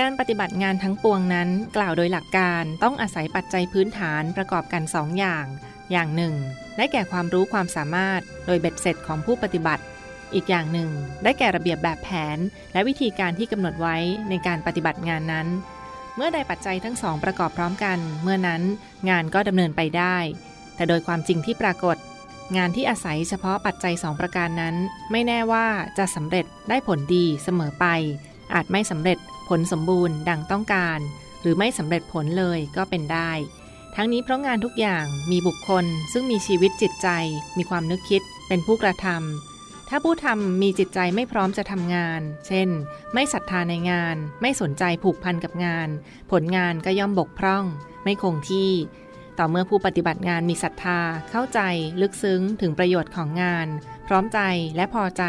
การปฏิบัติงานทั้งปวงนั้น กล่าวโดยหลักการต้องอาศัยปัจจัยพื้นฐานประกอบกันสองอย่าง อย่างหนึ่ง ได้แก่ความรู้ความสามารถ โดยเบ็ดเสร็จของผู้ปฏิบัติ อีกอย่างหนึ่ง ได้แก่ระเบียบแบบแผน และวิธีการที่กำหนดไว้ในการปฏิบัติงานนั้น เมื่อใดปัจจัยทั้งสองประกอบพร้อมกัน เมื่อนั้นงานก็ดำเนินไปได้ แต่โดยความจริงที่ปรากฏ งานที่อาศัยเฉพาะปัจจัยสองประการนั้น ไม่แน่ว่าจะสำเร็จได้ผลดีเสมอไป อาจไม่สำเร็จ ผลสมบูรณ์ดังต้องการ หรือไม่สำเร็จผลเลยก็เป็นได้ ทั้งนี้เพราะงานทุกอย่างมีบุคคล ซึ่งมีชีวิตจิตใจ มีความนึกคิด เป็นผู้กระทำถ้าผู้ทำมีจิตใจไม่พร้อมจะทำงาน เช่น ไม่ศรัทธาในงาน ไม่สนใจผูกพันกับงาน ผลงานก็ย่อมบกพร่อง ไม่คงที่ต่อเมื่อผู้ปฏิบัติงานมีศรัทธา เข้าใจ ลึกซึ้งถึงประโยชน์ของงาน พร้อมใจและพอใจ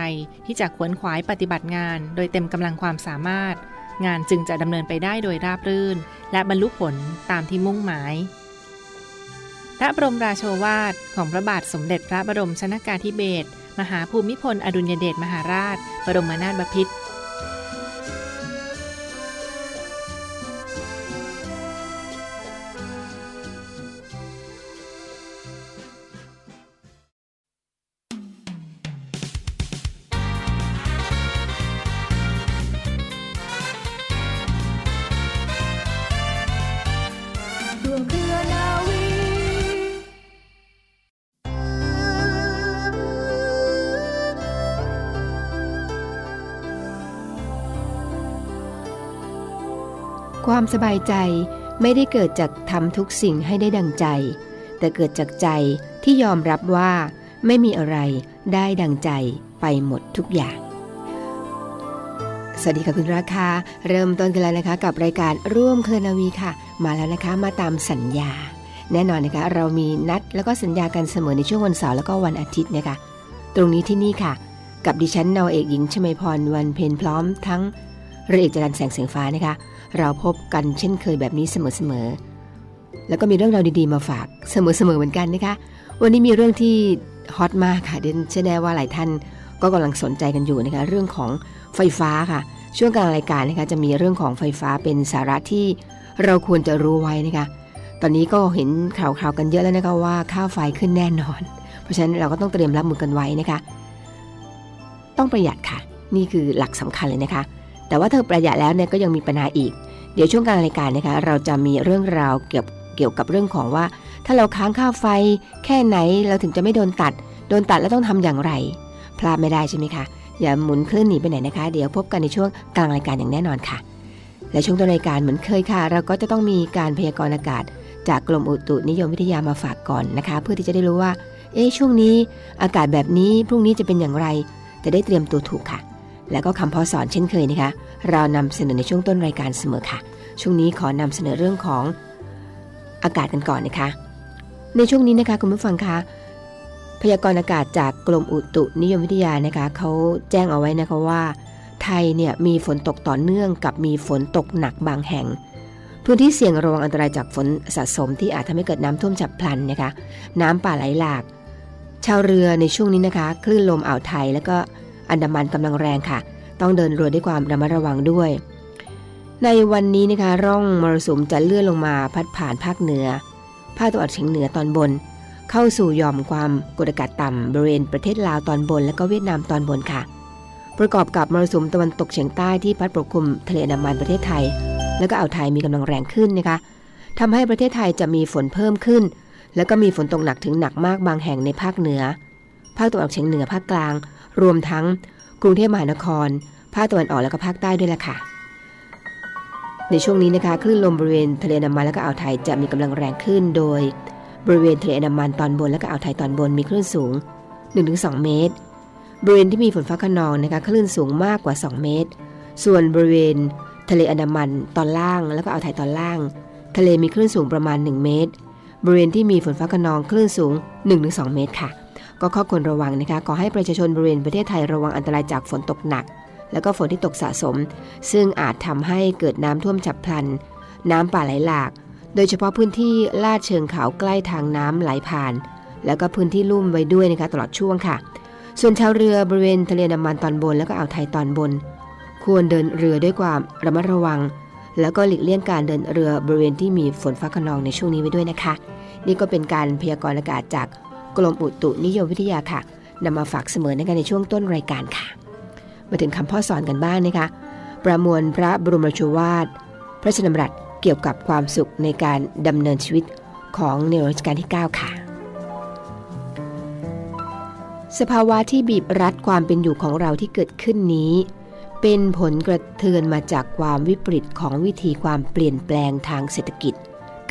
ที่จะขวนขวายปฏิบัติงาน โดยเต็มกำลังความสามารถ งานจึงจะดำเนินไปได้โดยราบรื่น และบรรลุผลตามที่มุ่งหมาย พระบรมราโชวาทของพระบาทสมเด็จพระบรมชนากาธิเบศรมหาภูมิพลอดุลยเดชมหาราช บรมนาถบพิตร ความสบายใจไม่ได้เกิดจากทำทุกสิ่งให้ได้ดังใจ แต่เกิดจากใจที่ยอมรับว่าไม่มีอะไรได้ดังใจไปหมดทุกอย่าง สวัสดีค่ะคุณราคา เริ่มต้นกันแล้วนะคะ กับรายการร่วมเคลนาวีค่ะ มาแล้วนะคะมาตามสัญญา แน่นอนนะคะ เรามีนัดแล้วก็สัญญากันเสมอในช่วงวันเสาร์แล้วก็วันอาทิตย์นะคะ ตรงนี้ที่นี่ค่ะ กับดิฉันนาวเอกหญิงชมพรวันเพนพร้อมทั้ง เรือเอกจรันแสงเสียงฟ้านะคะ เราพบกันเช่นเคยแบบนี้เสมอๆ แล้วก็มีเรื่องราวดีๆมาฝากเสมอๆเหมือนกันนะคะ วันนี้มีเรื่องที่ฮอตมากค่ะเดนเชื่อแน่ว่าหลายท่านก็กำลังสนใจกันอยู่นะคะ เรื่องของไฟฟ้าค่ะ ช่วงกลางรายการนะคะจะมีเรื่องของไฟฟ้าเป็นสาระที่เราควรจะรู้ไว้นะคะ ตอนนี้ก็เห็นข่าวๆกันเยอะแล้วนะคะว่าค่าไฟขึ้นแน่นอน เพราะฉะนั้นเราก็ต้องเตรียมรับมือกันไว้นะคะ ต้องประหยัดค่ะ นี่คือหลักสำคัญเลยนะคะ แต่ว่าเธอประหยัดแล้วเนี่ยก็ยังมีปัญหาอีก เดี๋ยวช่วงกลารรายการนะคะ เราจะมีเรื่องราวเกี่ยวเกี่ยวกับเรื่องของว่า ถ้าเราค้างค่าไฟแค่ไหนเราถึงจะไม่โดนตัด โดนตัดแล้วต้องทำอย่างไร พลาดไม่ได้ใช่ไหมคะ อย่าหมุนคลื่นหนีไปไหนนะคะ เดี๋ยวพบกันในช่วงกลางรายการอย่างแน่นอนค่ะ และช่วงต้นรายการเหมือนเคยค่ะ เราก็จะต้องมีการพยากรณ์อากาศ จากกรมอุตุนิยมวิทยามาฝากก่อนนะคะ เพื่อที่จะได้รู้ว่า เอ๊ะช่วงนี้ อากาศแบบนี้พรุ่งนี้จะเป็นอย่างไร จะได้เตรียมตัวถูกค่ะ และก็คำพอสอนเช่นเคยนะคะ เรานำเสนอในช่วงต้นรายการเสมอค่ะ ช่วงนี้ขอนำเสนอเรื่องของอากาศกันก่อนนะคะ ในช่วงนี้นะคะคุณผู้ฟังคะพยากรณ์อากาศจากกรมอุตุนิยมวิทยานะคะเขาแจ้งเอาไว้นะคะว่า ไทยเนี่ยมีฝนตกต่อเนื่องกับมีฝนตกหนักบางแห่ง พื้นที่เสี่ยงระวังอันตรายจากฝนสะสมที่อาจทำให้เกิดน้ำท่วมฉับพลันนะคะ น้ำป่าไหลหลาก ชาวเรือในช่วงนี้นะคะ คลื่นลมอ่าวไทย แล้วก็ อันดามันกำลังแรงค่ะ ต้องเดินเรือด้วยความระมัดระวังด้วย ในวันนี้นะคะร่องมรสุมจะเลื่อนลงมาพัดผ่านภาคเหนือ ภาคตะวันออกเฉียงเหนือตอนบน เข้าสู่ยอมความกดอากาศต่ำบริเวณประเทศลาวตอนบนและก็เวียดนามตอนบนค่ะ ประกอบกับมรสุมตะวันตกเฉียงใต้ที่พัดปกคลุมทะเลอันดามันประเทศไทย และก็อ่าวไทยมีกำลังแรงขึ้นนะคะทำให้ประเทศไทยจะมีฝนเพิ่มขึ้น แล้วก็มีฝนตกหนักถึงหนักมากบางแห่งในภาคเหนือ ภาคตะวันออกเฉียงเหนือภาคกลาง รวมทั้งกรุงเทพมหานคร ภาคตะวันออกและก็ภาคใต้ด้วยล่ะค่ะ ในช่วงนี้นะคะคลื่นลมบริเวณทะเลน้ำมันและก็อ่าวไทยจะมีกำลังแรงขึ้น โดยบริเวณทะเลน้ำมันตอนบนและก็อ่าวไทยตอนบนมีคลื่นสูง 1-2 เมตร บริเวณที่มีฝนฟ้าขนองนะคะคลื่นสูงมากกว่า 2 เมตร ส่วนบริเวณทะเลอันดามันตอนล่างและก็อ่าวไทยตอนล่าง ทะเลมีคลื่นสูงประมาณ 1 เมตร บริเวณที่มีฝนฟ้าขนองคลื่นสูง 1-2 เมตรค่ะ ก็ข้อควรระวังนะคะ ขอให้ประชาชนบริเวณประเทศไทยระวังอันตรายจากฝนตกหนัก แล้วก็ฝนที่ตกสะสม ซึ่งอาจทำให้เกิดน้ำท่วมฉับพลัน น้ำป่าไหลหลาก โดยเฉพาะพื้นที่ลาดเชิงเขาใกล้ทางน้ำไหลผ่าน แล้วก็พื้นที่ลุ่มไว้ด้วยนะคะตลอดช่วงค่ะ ส่วนชาวเรือบริเวณทะเลน้ำมันตอนบน แล้วก็อ่าวไทยตอนบน ควรเดินเรือด้วยความระมัดระวัง แล้วก็หลีกเลี่ยงการเดินเรือบริเวณที่มีฝนฟ้าขนองในช่วงนี้ไว้ด้วยนะคะ นี่ก็เป็นการพยากรณ์อากาศจาก กรมอุตุนิยมวิทยาค่ะนำมาฝากเสมอในการในช่วงต้นรายการค่ะ มาถึงคำพ่อสอนกันบ้างนะคะ ประมวลพระบรมราชวาท พระชนมรัตเกี่ยวกับความสุขในการดำเนินชีวิตของในรัชกาลที่ 9 ค่ะ สภาวะที่บีบรัดความเป็นอยู่ของเราที่เกิดขึ้นนี้ เป็นผลกระเทือนมาจากความวิปริตของวิธีความเปลี่ยนแปลงทางเศรษฐกิจ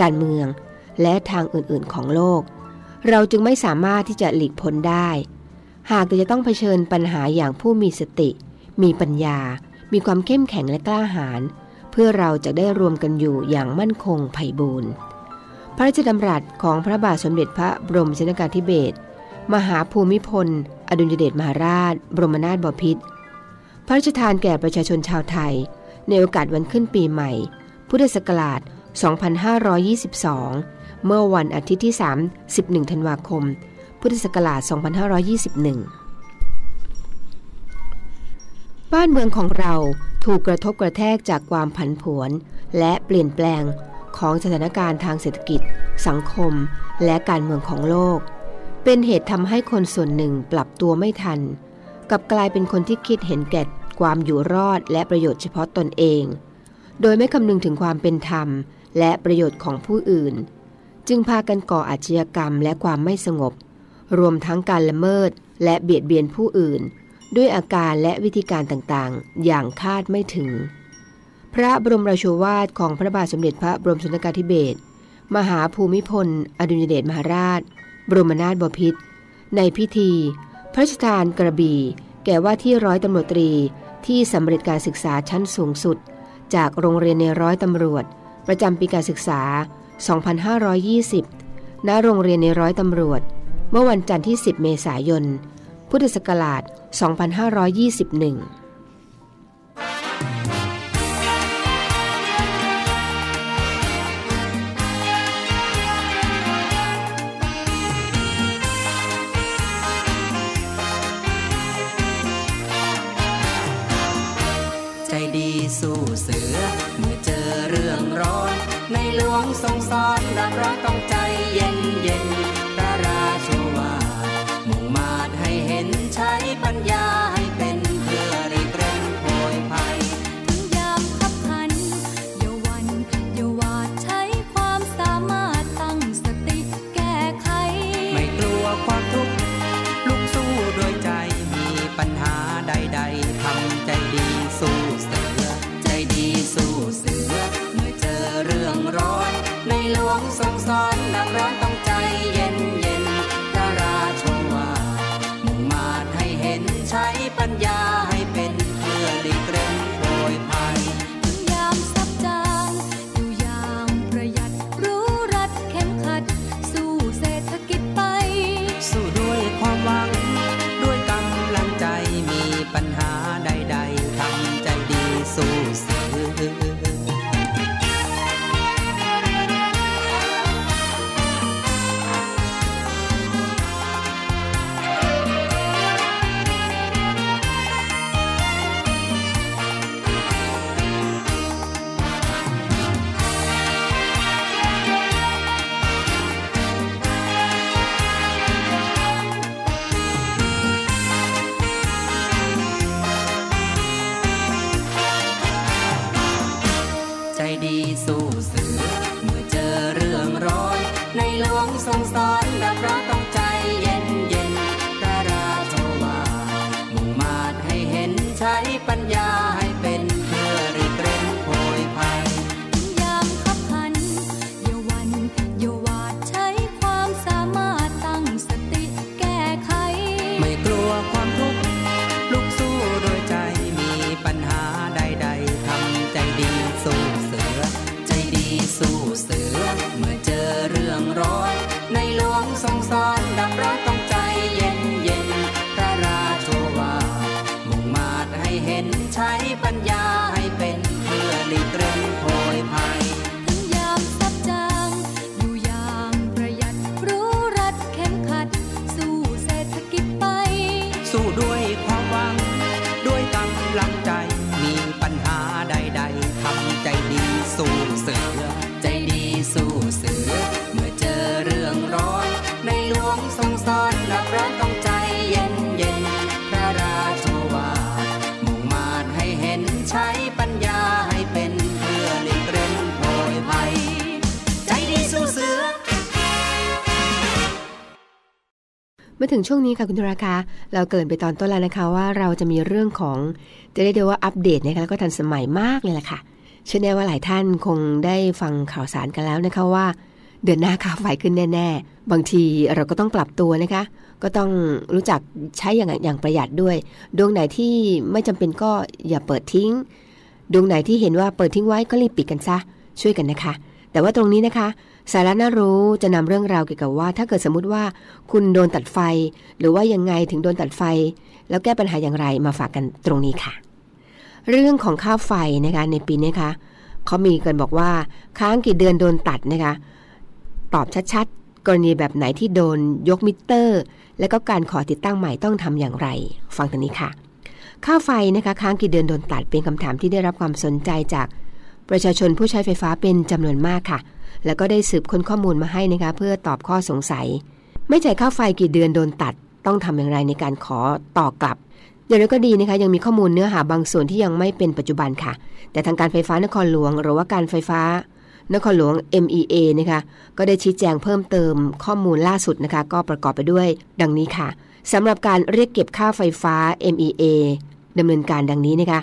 การเมือง และทางอื่นๆของโลก เราจึงไม่สามารถที่จะหลีกพ้นได้ หากจะต้องเผชิญปัญหาอย่างผู้มีสติ มีปัญญา มีความเข้มแข็งและกล้าหาญเพื่อเราจะได้รวมกันอยู่อย่างมั่นคงไพ่บูรณ์พระราชดำรัสของพระบาทสมเด็จพระบรมชนกาธิเบศรมหาภูมิพล อดุลยเดชมหาราช บรมนาถบพิตรพระราชทานแก่ประชาชนชาวไทย ในโอกาสวันขึ้นปีใหม่ พุทธศักราช 2522 เมื่อวันอาทิตย์ที่31ธันวาคม พุทธศักราช 2521 บ้านเมืองของเราถูกกระทบกระแทกจากความผันผวน และเปลี่ยนแปลงของสถานการณ์ทางเศรษฐกิจ สังคม และการเมืองของโลก เป็นเหตุทำให้คนส่วนหนึ่งปรับตัวไม่ทัน กับกลายเป็นคนที่คิดเห็นแก่ความอยู่รอดและประโยชน์เฉพาะตนเอง โดยไม่คำนึงถึงความเป็นธรรม และประโยชน์ของผู้อื่น จึงพากันก่ออาชญากรรมและความไม่สงบ รวมทั้งการละเมิดและเบียดเบียนผู้อื่น ด้วยอาการและวิธีการต่างๆ อย่างคาดไม่ถึง พระบรมราโชวาทของพระบาทสมเด็จพระบรมชนกาธิเบศรมหาภูมิพล อดุลยเดชมหาราช บรมนาถบพิตรในพิธี พระราชทานกระบี่ แก่ว่าที่ร้อยตำรวจตรี ที่สำเร็จการศึกษาชั้นสูงสุด จากโรงเรียนในร้อยตำรวจ ประจำปีการศึกษา 2520 ณ โรงเรียนในร้อยตำรวจ เมื่อวันจันทร์ที่ 10 เมษายน พุทธศักราช 2521 ดี ถึงช่วงนี้ค่ะคุณธุราคาเราเกรินไปตอนต้นแล้วนะคะว่าเราจะมีเรื่องของจะได้เรียกว่าอัปเดตนะคะแล้วก็ทันสมัยมากเลยล่ะค่ะเชื่อแน่ว่าหลายท่านคงได้ฟังข่าวสารกันแล้วนะคะว่า เดือนหน้าค่าไฟขึ้นแน่ ๆ บางทีเราก็ต้องปรับตัวนะคะ ก็ต้องรู้จักใช้อย่างอย่างประหยัดด้วย ดวงไหนที่ไม่จำเป็นก็อย่าเปิดทิ้ง ดวงไหนที่เห็นว่าเปิดทิ้งไว้ก็รีบปิดกันซะช่วยกันนะคะ แต่ว่าตรงนี้นะคะ สาระน่ารู้จะนำเรื่องราวเกี่ยวกับว่า ถ้าเกิดสมมติว่าคุณโดนตัดไฟ หรือว่ายังไงถึงโดนตัดไฟ แล้วแก้ปัญหาอย่างไรมาฝากกันตรงนี้ค่ะ เรื่องของค่าไฟนะคะในปีนี้คะเขามีกันบอกว่าค้างกี่เดือนโดนตัดนะคะตอบชัดๆ กรณีแบบไหนที่โดนยกมิเตอร์ และก็การขอติดตั้งใหม่ต้องทำอย่างไร ฟังตรงนี้ค่ะ ค่าไฟนะคะค้างกี่เดือนโดนตัดเป็นคำถามที่ได้รับความสนใจจาก ประชาชนผู้ใช้ไฟฟ้าเป็นจำนวนมากค่ะ แล้วก็ได้สืบค้นข้อมูลมาให้นะคะเพื่อตอบข้อสงสัย ไม่จ่ายค่าไฟกี่เดือนโดนตัด ต้องทำอย่างไรในการขอต่อกลับอย่างไรก็ดีนะคะยังมีข้อมูลเนื้อหาบางส่วนที่ยังไม่เป็นปัจจุบันค่ะ แต่ทางการไฟฟ้านครหลวง หรือว่าการไฟฟ้านครหลวง MEA นะคะก็ได้ชี้แจงเพิ่มเติมข้อมูลล่าสุดนะคะก็ประกอบไปด้วย ดังนี้ค่ะสำหรับการเรียกเก็บค่าไฟฟ้า MEA ดำเนินการดังนี้นะคะ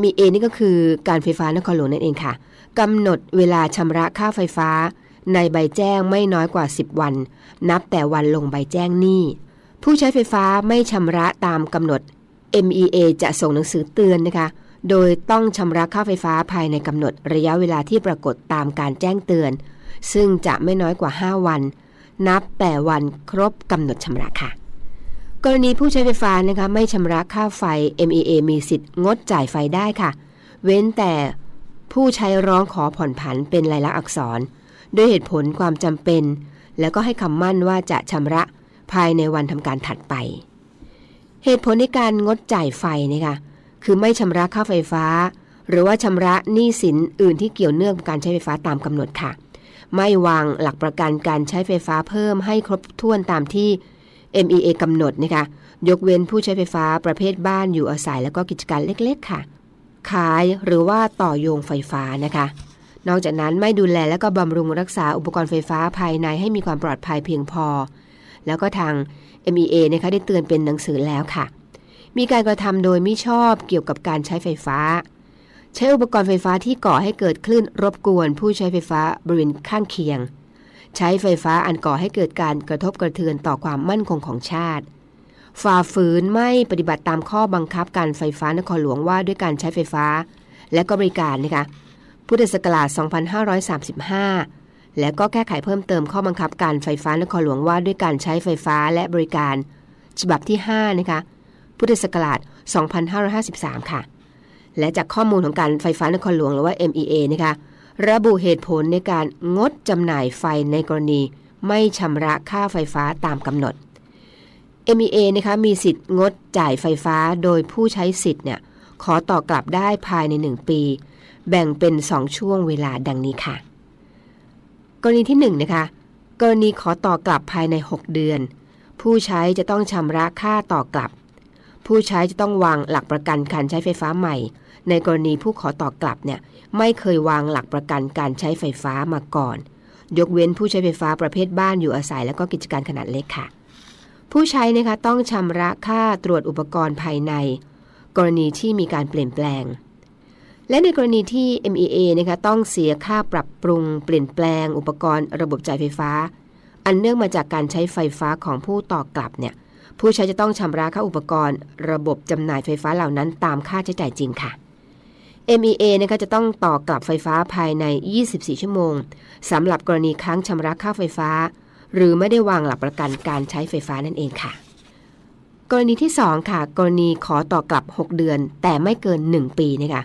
MEA นี่ก็คือการไฟฟ้านครหลวงนั่นเองค่ะกำหนดเวลาชำระค่าไฟฟ้า ในใบแจ้งไม่น้อยกว่า 10 วัน นับแต่วันลงใบแจ้งหนี้ ผู้ใช้ไฟฟ้าไม่ชำระตามกำหนด MEA จะส่งหนังสือเตือนนะคะ โดยต้องชำระค่าไฟฟ้าภายในกำหนดระยะเวลาที่ปรากฏตามการแจ้งเตือน ซึ่งจะไม่น้อยกว่า 5 วัน นับแต่วันครบกำหนดชำระค่ะ กรณีผู้ใช้ไฟฟ้านะคะไม่ชำระค่าไฟ MEA มีสิทธิ์งดจ่ายไฟได้ค่ะ เว้นแต่ผู้ใช้ร้องขอผ่อนผันเป็นลายลักษณ์อักษร ด้วยเหตุผลความจำเป็น แล้วก็ให้คำมั่นว่าจะชำระภายในวันทำการถัดไป เหตุผลในการงดจ่ายไฟนะคะคือไม่ชำระค่าไฟฟ้า หรือว่าชำระหนี้สินอื่นที่เกี่ยวเนื่องกับการใช้ไฟฟ้าตามกำหนดค่ะ ไม่วางหลักประกันการใช้ไฟฟ้าเพิ่มให้ครบถ้วนตามที่ MEA กำหนดนะคะ ยกเว้นผู้ใช้ไฟฟ้าประเภทบ้านอยู่อาศัยแล้วก็กิจการเล็กๆ ค่ะ ขายหรือว่าต่อโยงไฟฟ้านะคะ นอกจากนั้นไม่ดูแลและก็บำรุงรักษาอุปกรณ์ไฟฟ้าภายในให้มีความปลอดภัยเพียงพอ แล้วก็ทาง MEA นะคะได้เตือนเป็นหนังสือแล้วค่ะ มีการกระทำโดยไม่ชอบเกี่ยวกับการใช้ไฟฟ้า ใช้อุปกรณ์ไฟฟ้าที่ก่อให้เกิดคลื่นรบกวน ผู้ใช้ไฟฟ้าบริเวณข้างเคียง ใช้ไฟฟ้าอันก่อให้เกิดการกระทบกระเทือนต่อความมั่นคงของชาติ ฝ่าฝืนไม่ปฏิบัติตามข้อบังคับการไฟฟ้านครหลวงว่าด้วยการใช้ไฟฟ้า และก็บริการนะคะพุทธศักราช 2535 และก็แก้ไขเพิ่มเติมข้อบังคับการไฟฟ้านครหลวงว่าด้วยการใช้ไฟฟ้าและบริการ ฉบับที่ 5 นะคะ พุทธศักราช 2553 ค่ะ และจากข้อมูลของการไฟฟ้านครหลวงหรือว่า MEA นะคะ ระบุเหตุผลในการงดจำหน่ายไฟในกรณี ไม่ชำระค่าไฟฟ้าตามกำหนด MEA นะคะมีสิทธิ์งดจ่ายไฟฟ้าโดยผู้ใช้สิทธิ์เนี่ยขอต่อกลับได้ภายใน 1 ปี แบ่งเป็น 2 ช่วงเวลาดังนี้ค่ะ กรณีที่ 1 นะคะ กรณีขอต่อกลับภายใน 6 เดือน ผู้ใช้จะต้องชำระค่าต่อกลับ ผู้ใช้จะต้องวางหลักประกันการใช้ไฟฟ้าใหม่ ในกรณีผู้ขอต่อกลับเนี่ยไม่เคยวางหลักประกันการใช้ไฟฟ้ามาก่อน ยกเว้นผู้ใช้ไฟฟ้าประเภทบ้านอยู่อาศัย และก็กิจการขนาดเล็กค่ะ ผู้ใช้นะคะต้องชำระค่าตรวจอุปกรณ์ภายใน กรณีที่มีการเปลี่ยนแปลง และในกรณีที่ MEA นะคะต้องเสียค่าปรับปรุง เปลี่ยนแปลง อุปกรณ์ ระบบจ่ายไฟฟ้า อันเนื่องมาจากการใช้ไฟฟ้าของผู้ต่อกลับเนี่ย ผู้ใช้จะต้องชำระค่าอุปกรณ์ ระบบจำหน่ายไฟฟ้าเหล่านั้นตามค่าใช้จ่ายจริงค่ะ MEA นะคะจะต้องต่อกลับไฟฟ้าภายใน 24 ชั่วโมงสำหรับกรณีค้างชำระค่าไฟฟ้า หรือไม่ได้วางหลักประกันการใช้ไฟฟ้านั่นเองค่ะ กรณีที่ 2 ค่ะ กรณีขอต่อกลับ 6 เดือน แต่ไม่เกิน 1 ปีนะคะ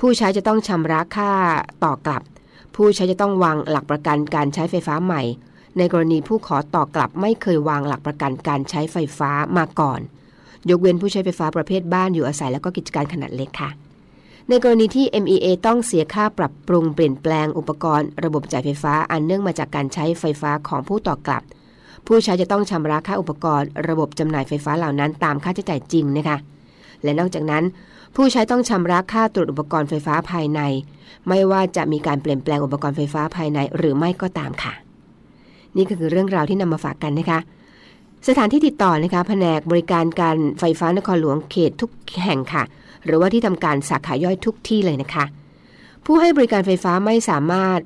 ผู้ใช้จะต้องชำระค่าต่อกลับ ผู้ใช้จะต้องวางหลักประกันการใช้ไฟฟ้าใหม่ ในกรณีผู้ขอต่อกลับไม่เคยวางหลักประกันการใช้ไฟฟ้ามาก่อน ยกเว้นผู้ใช้ไฟฟ้าประเภทบ้านอยู่อาศัยและก็กิจการขนาดเล็กค่ะ ในกรณีที่ MEA ต้องเสียค่าปรับปรุงเปลี่ยนแปลงอุปกรณ์ ระบบจ่ายไฟฟ้าอันเนื่องมาจากการใช้ไฟฟ้าของผู้ต่อกลับ ผู้ใช้จะต้องชำระค่าอุปกรณ์ ระบบจำหน่ายไฟฟ้าเหล่านั้นตามค่าใช้จ่ายจริงนะคะและนอกจากนั้น ผู้ใช้ต้องชำระค่าตรวจอุปกรณ์ไฟฟ้าภายใน ไม่ว่าจะมีการเปลี่ยนแปลงอุปกรณ์ไฟฟ้าภายในหรือไม่ก็ตามค่ะ นี่ก็คือเรื่องราวที่นำมาฝากกันนะคะ สถานที่ติดต่อนะคะแผนกบริการการไฟฟ้านครหลวงเขตทุกแห่งค่ะ หรือว่าที่ทำการสาขาย่อยทุกที่เลยนะคะ ผู้ให้บริการไฟฟ้าไม่สามารถ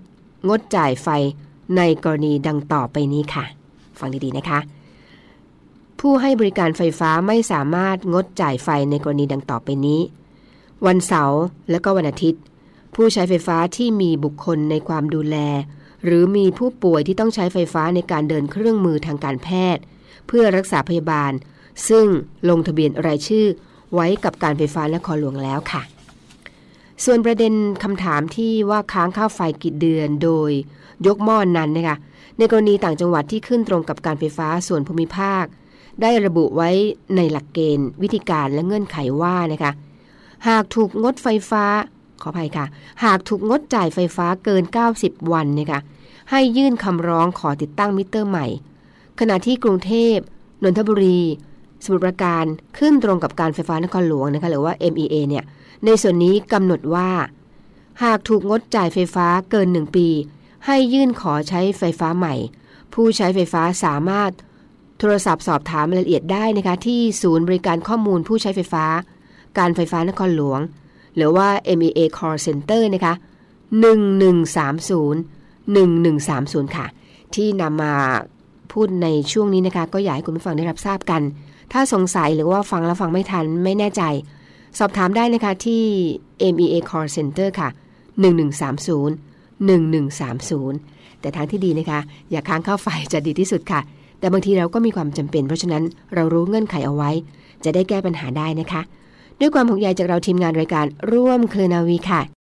งดจ่ายไฟในกรณีดังต่อไปนี้ค่ะ ฟังดีๆนะคะ ผู้ให้บริการไฟฟ้าไม่สามารถงดจ่ายไฟในกรณีดังต่อไปนี้ วันเสาร์และก็วันอาทิตย์ ผู้ใช้ไฟฟ้าที่มีบุคคลในความดูแล หรือมีผู้ป่วยที่ต้องใช้ไฟฟ้าในการเดินเครื่องมือทางการแพทย์ เพื่อรักษาพยาบาล ซึ่งลงทะเบียนรายชื่อ ไว้กับการไฟฟ้านครหลวงแล้วค่ะ ส่วนประเด็นคำถามที่ว่าค้างค่าไฟกี่เดือนโดย ยกหม้อนนั้นนะคะในกรณีต่างจังหวัดที่ขึ้นตรงกับการไฟฟ้าส่วนภูมิภาค ได้ระบุไว้ในหลักเกณฑ์ วิธีการและเงื่อนไขว่านะคะหากถูกงดไฟฟ้า ขออภัยค่ะ หากถูกงดจ่ายไฟฟ้าเกิน 90 วันนะคะให้ยื่นคำร้องขอติดตั้งมิเตอร์ใหม่ ขณะที่กรุงเทพนนทบุรี สมุทรปราการขึ้นตรงกับการไฟฟ้านครหลวงนะคะหรือว่า MEA เนี่ยในส่วนนี้กำหนดว่า หากถูกงดจ่ายไฟฟ้าเกิน 1 ปี ให้ยื่นขอใช้ไฟฟ้าใหม่ ผู้ใช้ไฟฟ้าสามารถโทรศัพท์สอบถามรายละเอียดได้นะคะที่ศูนย์บริการข้อมูลผู้ใช้ไฟฟ้า การไฟฟ้านครหลวง หรือว่า MEA Call Center นะคะ 1130 1130 ค่ะ ที่นำมาพูดในช่วงนี้นะคะ ก็อยากให้คุณผู้ฟังได้รับทราบกัน ถ้าสงสัยหรือว่าฟังแล้วฟังไม่ทันไม่แน่ใจ สอบถามได้นะคะที่ MEA Call Center ค่ะ 1130 1130 แต่ทางที่ดีนะคะ อย่าค้างเข้าไฟจะดีที่สุดค่ะ แต่บางทีเราก็มีความจำเป็น เพราะฉะนั้นเรารู้เงื่อนไขเอาไว้ จะได้แก้ปัญหาได้นะคะ ด้วยความห่วงใยจากเราทีมงานรายการร่วมเคลนาวีค่ะ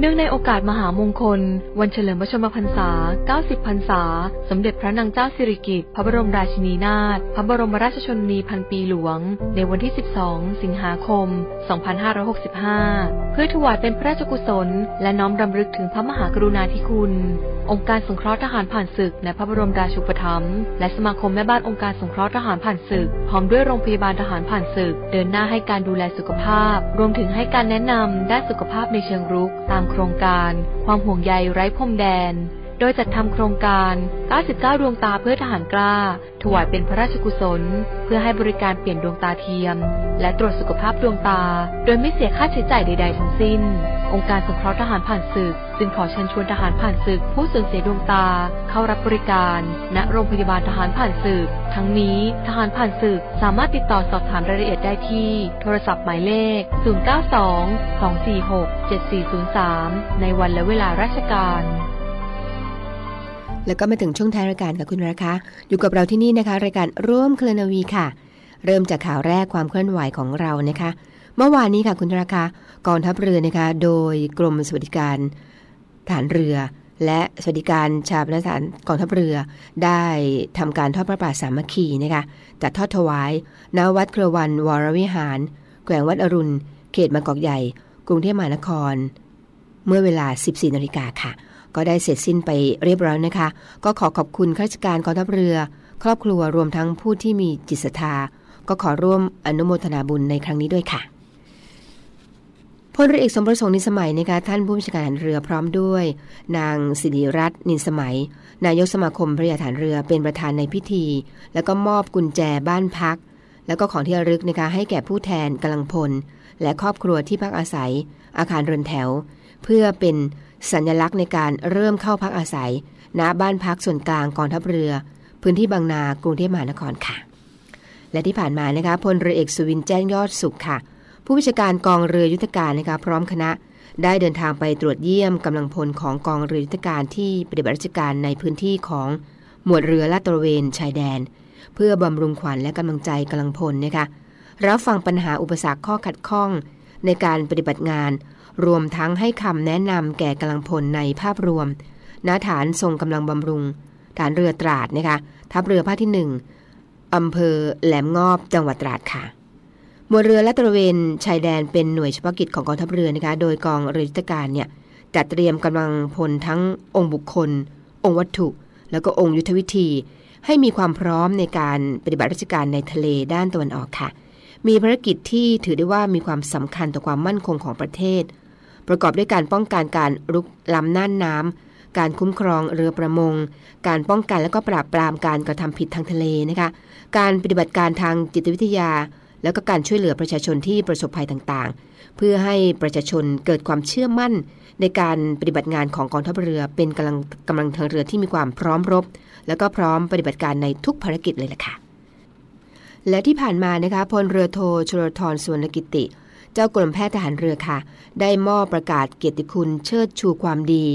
เนื่องในโอกาสมหามงคล วันเฉลิมพระชนมพรรษา 90 พรรษา สมเด็จพระนางเจ้าสิริกิติ์พระบรมราชินีนาถพระบรมราชชนนีพันปีหลวง ในวันที่ 12 สิงหาคม 2565 เพื่อถวายเป็นพระราชกุศล และน้อมรำลึกถึงพระมหากรุณาธิคุณ องค์การสงเคราะห์ทหารผ่านศึกในพระบรมราชูปถัมภ์และสมาคมแม่บ้านองค์การสงเคราะห์ทหารผ่านศึก พร้อมด้วยโรงพยาบาลทหารผ่านศึก เดินหน้าให้การดูแลสุขภาพ รวมถึงให้การแนะนำด้านสุขภาพในเชิงรุกตามโครงการ ความห่วงใยไร้พรมแดน โดยจัดทำโครงการ 99 ดวงตาเพื่อทหารกล้า ถวายเป็นพระราชกุศล เพื่อให้บริการเปลี่ยนดวงตาเทียม และตรวจสุขภาพดวงตา โดยไม่เสียค่าใช้จ่ายใด ๆ ทั้งสิ้น องค์การสงเคราะห์ทหารผ่านศึก จึงขอเชิญชวนทหารผ่านศึก ผู้สูญเสียดวงตา เข้ารับบริการณโรงพยาบาลทหารผ่านศึก ทั้งนี้ทหารผ่านศึกสามารถติดต่อสอบถามรายละเอียดได้ที่ โทรศัพท์หมายเลข 092 246 7403 ในวันและเวลาราชการ แล้วก็มาถึงช่วงท้ายรายการกับคุณราคาอยู่กับเราที่นี่นะคะ รายการร่วมเคลนาวีค่ะ เริ่มจากข่าวแรกความเคลื่อนไหวของเรานะคะ เมื่อวานนี้ค่ะคุณราคากองทัพเรือนะคะ โดยกรมสวัสดิการฐานเรือ และสวัสดิการชาปนสถานกองทัพเรือ ได้ทำการทอดพระป่าสามัคคีนะคะจัดทอดถวายณวัดเครือวันวรวิหาร แขวงวัดอรุณ เขตบางกอกใหญ่ กรุงเทพมหานคร เมื่อเวลา 14นาฬิกาค่ะ ก็ได้เสร็จสิ้นไปเรียบร้อยนะคะ ก็ขอขอบคุณข้าราชการกองทัพเรือ ครอบครัวรวมทั้งผู้ที่มีจิตศรัทธา ก็ขอร่วมอนุโมทนาบุญในครั้งนี้ด้วยค่ะพลเรือเอกสมประสงค์นินสมัยนะคะท่านผู้บัญชาการทหารเรือพร้อมด้วย นางสิริรัตน์นินสมัย นายกสมาคมพระยาฐานเรือเป็นประธานในพิธี แล้วก็มอบกุญแจบ้านพัก แล้วก็ของที่ระลึกนะคะให้แก่ผู้แทนกำลังพล และครอบครัวที่พักอาศัย อาคารเรือนแถว เพื่อเป็น สัญลักษณ์ในการเริ่มเข้าพักอาศัย ณ บ้านพักส่วนกลางกองทัพเรือ พื้นที่บางนากรุงเทพมหานครค่ะ และที่ผ่านมานะคะพลเรือเอกสุวินแจ้งยอดสุขค่ะ ผู้บัญชาการกองเรือยุทธการนะคะพร้อมคณะได้เดินทางไปตรวจเยี่ยมกำลังพลของกองเรือยุทธการที่ปฏิบัติราชการในพื้นที่ของหมวดเรือลาดตระเวนชายแดน เพื่อบำรุงขวัญและกำลังใจกำลังพลนะคะรับฟังปัญหาอุปสรรคข้อขัดข้อง ในการปฏิบัติงาน รวมทั้งให้คำแนะนำแก่กำลังพลในภาพรวมณฐานทรงกำลังบำรุง ฐานเรือตราดนะคะ ทัพเรือภาคที่หนึ่งอำเภอแหลมงอบจังหวัดตราดค่ะหมวดเรือและตระเวนชายแดนเป็นหน่วยเฉพาะกิจของกองทัพเรือนะคะ โดยกองเรือยุทธการเนี่ยจัดเตรียมกำลังพลทั้งองค์บุคคล องค์วัตถุ แล้วก็องค์ยุทธวิธี ให้มีความพร้อมในการปฏิบัติราชการในทะเลด้านตะวันออกค่ะ มีภารกิจที่ถือได้ว่ามีความสำคัญต่อความมั่นคงของประเทศ ประกอบด้วยการป้องกันการรุกล้ำน่านน้ำ การคุ้มครองเรือประมง การป้องกันและก็ปราบปรามการกระทำผิดทางทะเลนะคะ การปฏิบัติการทางจิตวิทยา แล้วก็การช่วยเหลือประชาชนที่ประสบภัยต่างๆ เพื่อให้ประชาชนเกิดความเชื่อมั่น ในการปฏิบัติงานของกองทัพเรือ เป็นกำลังกำลังทางเรือที่มีความพร้อมรบ แล้วก็พร้อมปฏิบัติการในทุกภารกิจเลยล่ะค่ะและที่ผ่านมานะคะพลเรือโทชลทรสวนกิติ จ้ากรมแพทย์ทหารเรือค่ะ ได้มอบประกาศเกียรติคุณเชิดชูความดี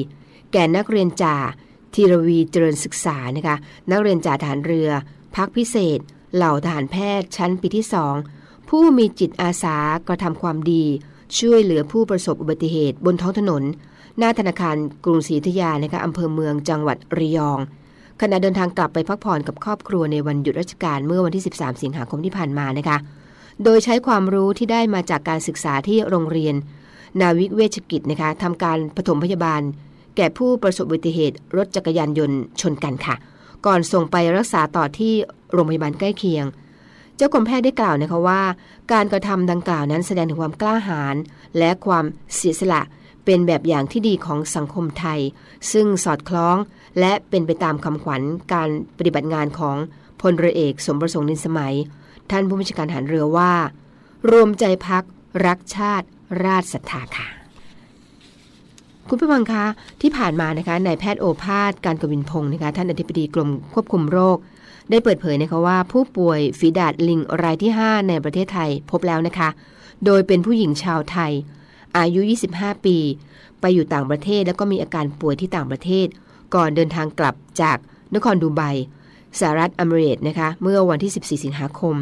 แก่นักเรียนจ่าธีรวีเจริญศึกษานะคะ นักเรียนจ่าทหารเรือ พักพิเศษ เหล่าทหารแพทย์ชั้นปีที่สองผู้มีจิตอาสากระทำความดี ช่วยเหลือผู้ประสบอุบัติเหตุบนท้องถนน หน้าธนาคารกรุงศรีอยุธยานะคะอำเภอเมืองจังหวัดระยองขณะเดินทางกลับไปพักผ่อนกับครอบครัวในวันหยุดราชการเมื่อวันที่ 13 สิงหาคมที่ผ่านมานะคะ โดยใช้ความรู้ที่ได้มาจากการศึกษาที่โรงเรียน นาวิกเวชกิจนะคะทำการปฐมพยาบาล แก่ผู้ประสบอุบัติเหตุรถจักรยานยนต์ชนกันค่ะ ก่อนส่งไปรักษาต่อที่โรงพยาบาลใกล้เคียง เจ้ากรมแพทย์ได้กล่าวนะคะว่า การกระทำดังกล่าวนั้นแสดงถึงความกล้าหาญและความเสียสละเป็นแบบอย่างที่ดีของสังคมไทย ซึ่งสอดคล้องและเป็นไปตามคำขวัญการปฏิบัติงานของพลเรือเอกสมประสงค์นินสมัย ท่านผู้บัญชาการหารเรือว่า รวมใจพักรักชาติราชศรัทธาค่ะ คุณผู้ฟังคะที่ผ่านมานะคะนายแพทย์โอภาสการกวินพงศ์นะคะท่านอธิบดีกรมควบคุมโรค ได้เปิดเผยนะคะว่า ผู้ป่วยฝีดาดลิงรายที่ 5 ในประเทศไทยพบแล้วนะคะ โดยเป็นผู้หญิงชาวไทย อายุ 25 ปี ไปอยู่ต่างประเทศแล้วก็มีอาการป่วยที่ต่างประเทศ ก่อนเดินทางกลับจากนครดูไบ สหรัฐอเมริกนะคะ เมื่อวันที่ 14 สิงหาคม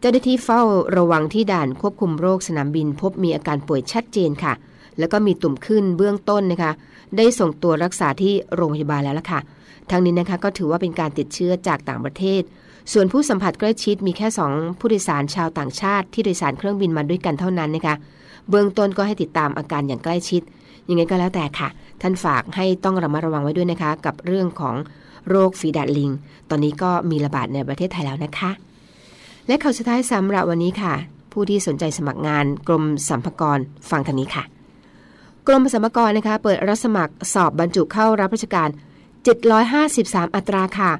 เจ้าหน้าที่เฝ้าระวังที่ด่านควบคุมโรคสนามบิน พบมีอาการป่วยชัดเจนค่ะ แล้วก็มีตุ่มขึ้นเบื้องต้นนะคะ ได้ส่งตัวรักษาที่โรงพยาบาลแล้วล่ะค่ะทั้งนี้นะคะก็ถือว่าเป็นการติดเชื้อจากต่างประเทศ ส่วนผู้สัมผัสใกล้ชิดมีแค่ 2 ผู้โดยสารชาวต่างชาติที่โดยสารเครื่องบินมาด้วยกันเท่านั้นนะคะ เบื้องต้นก็ให้ติดตามอาการอย่างใกล้ชิด ยังไงก็แล้วแต่ค่ะ ท่านฝากให้ต้องระมัดระวังไว้ด้วยนะคะ กับเรื่องของ โรคฝีดาดลิง ตอนนี้ก็มีระบาดในประเทศไทยแล้วนะคะ และข่าวสุดท้ายสำหรับวันนี้ค่ะ ผู้ที่สนใจสมัครงานกรมสัมภากรฟังทางนี้ค่ะ กรมสรรพากรนะคะเปิดรับสมัครสอบบรรจุเข้ารับราชการ 753 อัตราค่ะ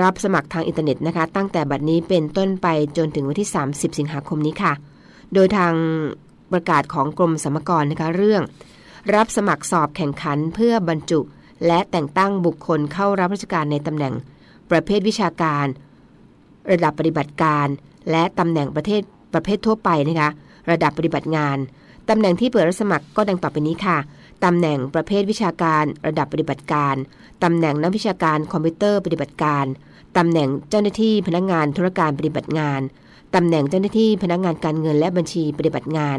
รับสมัครทางอินเทอร์เน็ตนะคะ ตั้งแต่บัดนี้เป็นต้นไปจนถึงวันที่ 30 สิงหาคมนี้ค่ะ โดยทางประกาศของกรมสรรพากรนะคะเรื่อง รับสมัครสอบแข่งขันเพื่อบรรจุ และแต่งตั้งบุคคลเข้ารับราชการในตำแหน่งประเภทวิชาการ ระดับปฏิบัติการ และตำแหน่งประเทศประเภททั่วไปนะคะระดับปฏิบัติงานตำแหน่งที่เปิดรับสมัครก็ดังต่อไปนี้ค่ะตำแหน่งประเภทวิชาการ ระดับปฏิบัติการตำแหน่งนักวิชาการคอมพิวเตอร์ปฏิบัติการตำแหน่งเจ้าหน้าที่พนักงานธุรการปฏิบัติงานตำแหน่งเจ้าหน้าที่พนักงานการเงินและบัญชีปฏิบัติงาน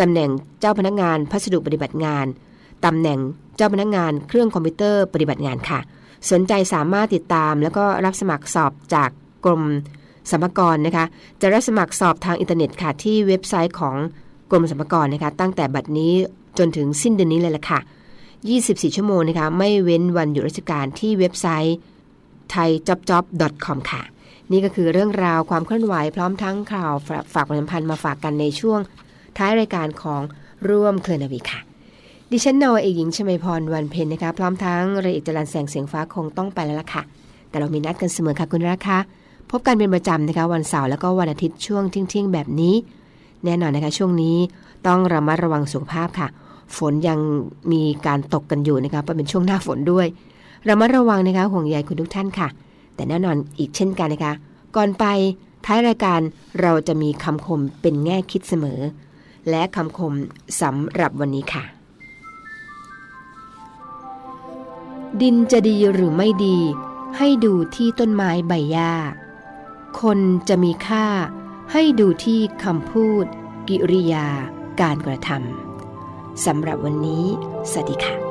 ตำแหน่งเจ้าพนักงานพัสดุปฏิบัติงาน ตำแหน่งเจ้าพนักงานเครื่องคอมพิวเตอร์ปฏิบัติงานค่ะ สนใจสามารถติดตามแล้วก็รับสมัครสอบจากกรมสรรพากรนะคะ จะรับสมัครสอบทางอินเทอร์เน็ตค่ะ ที่เว็บไซต์ของกรมสรรพากรนะคะ ตั้งแต่บัดนี้จนถึงสิ้นเดือนนี้เลยล่ะค่ะ 24 ชั่วโมงนะคะ ไม่เว้นวันหยุดราชการที่เว็บไซต์ thaijobjob.com ค่ะ นี่ก็คือเรื่องราวความเคลื่อนไหวพร้อมทั้งข่าวฝากประชาสัมพันธ์มาฝากกันในช่วง ท้ายรายการของร่วมเครือนาวีค่ะ ดิฉันนาวาเอกหญิงชมพรวันเพ็ญนะคะ พร้อมทั้งเรือเอกจรันแสงเสียงฟ้าคงต้องไปแล้วล่ะค่ะ แต่เรามีนัดกันเสมอค่ะคุณรักคะพบกันเป็นประจำนะคะ วันเสาร์แล้วก็วันอาทิตย์ช่วงทิ้งๆแบบนี้ แน่นอนนะคะ ช่วงนี้ต้องระมัดระวังสุขภาพค่ะ ฝนยังมีการตกกันอยู่นะคะเพราะเป็นช่วงหน้าฝนด้วยระมัดระวังนะคะห่วงใยคุณทุกท่านค่ะ แต่แน่นอนอีกเช่นกันนะคะ ก่อนไปท้ายรายการเราจะมีคำคมเป็นแง่คิดเสมอ และคำคมสำหรับวันนี้ค่ะ ดินจะดีหรือไม่ดี ให้ดูที่ต้นไม้ใบหญ้า คนจะมีค่า ให้ดูที่คำพูด กิริยา การกระทำสำหรับวันนี้ สวัสดีค่ะ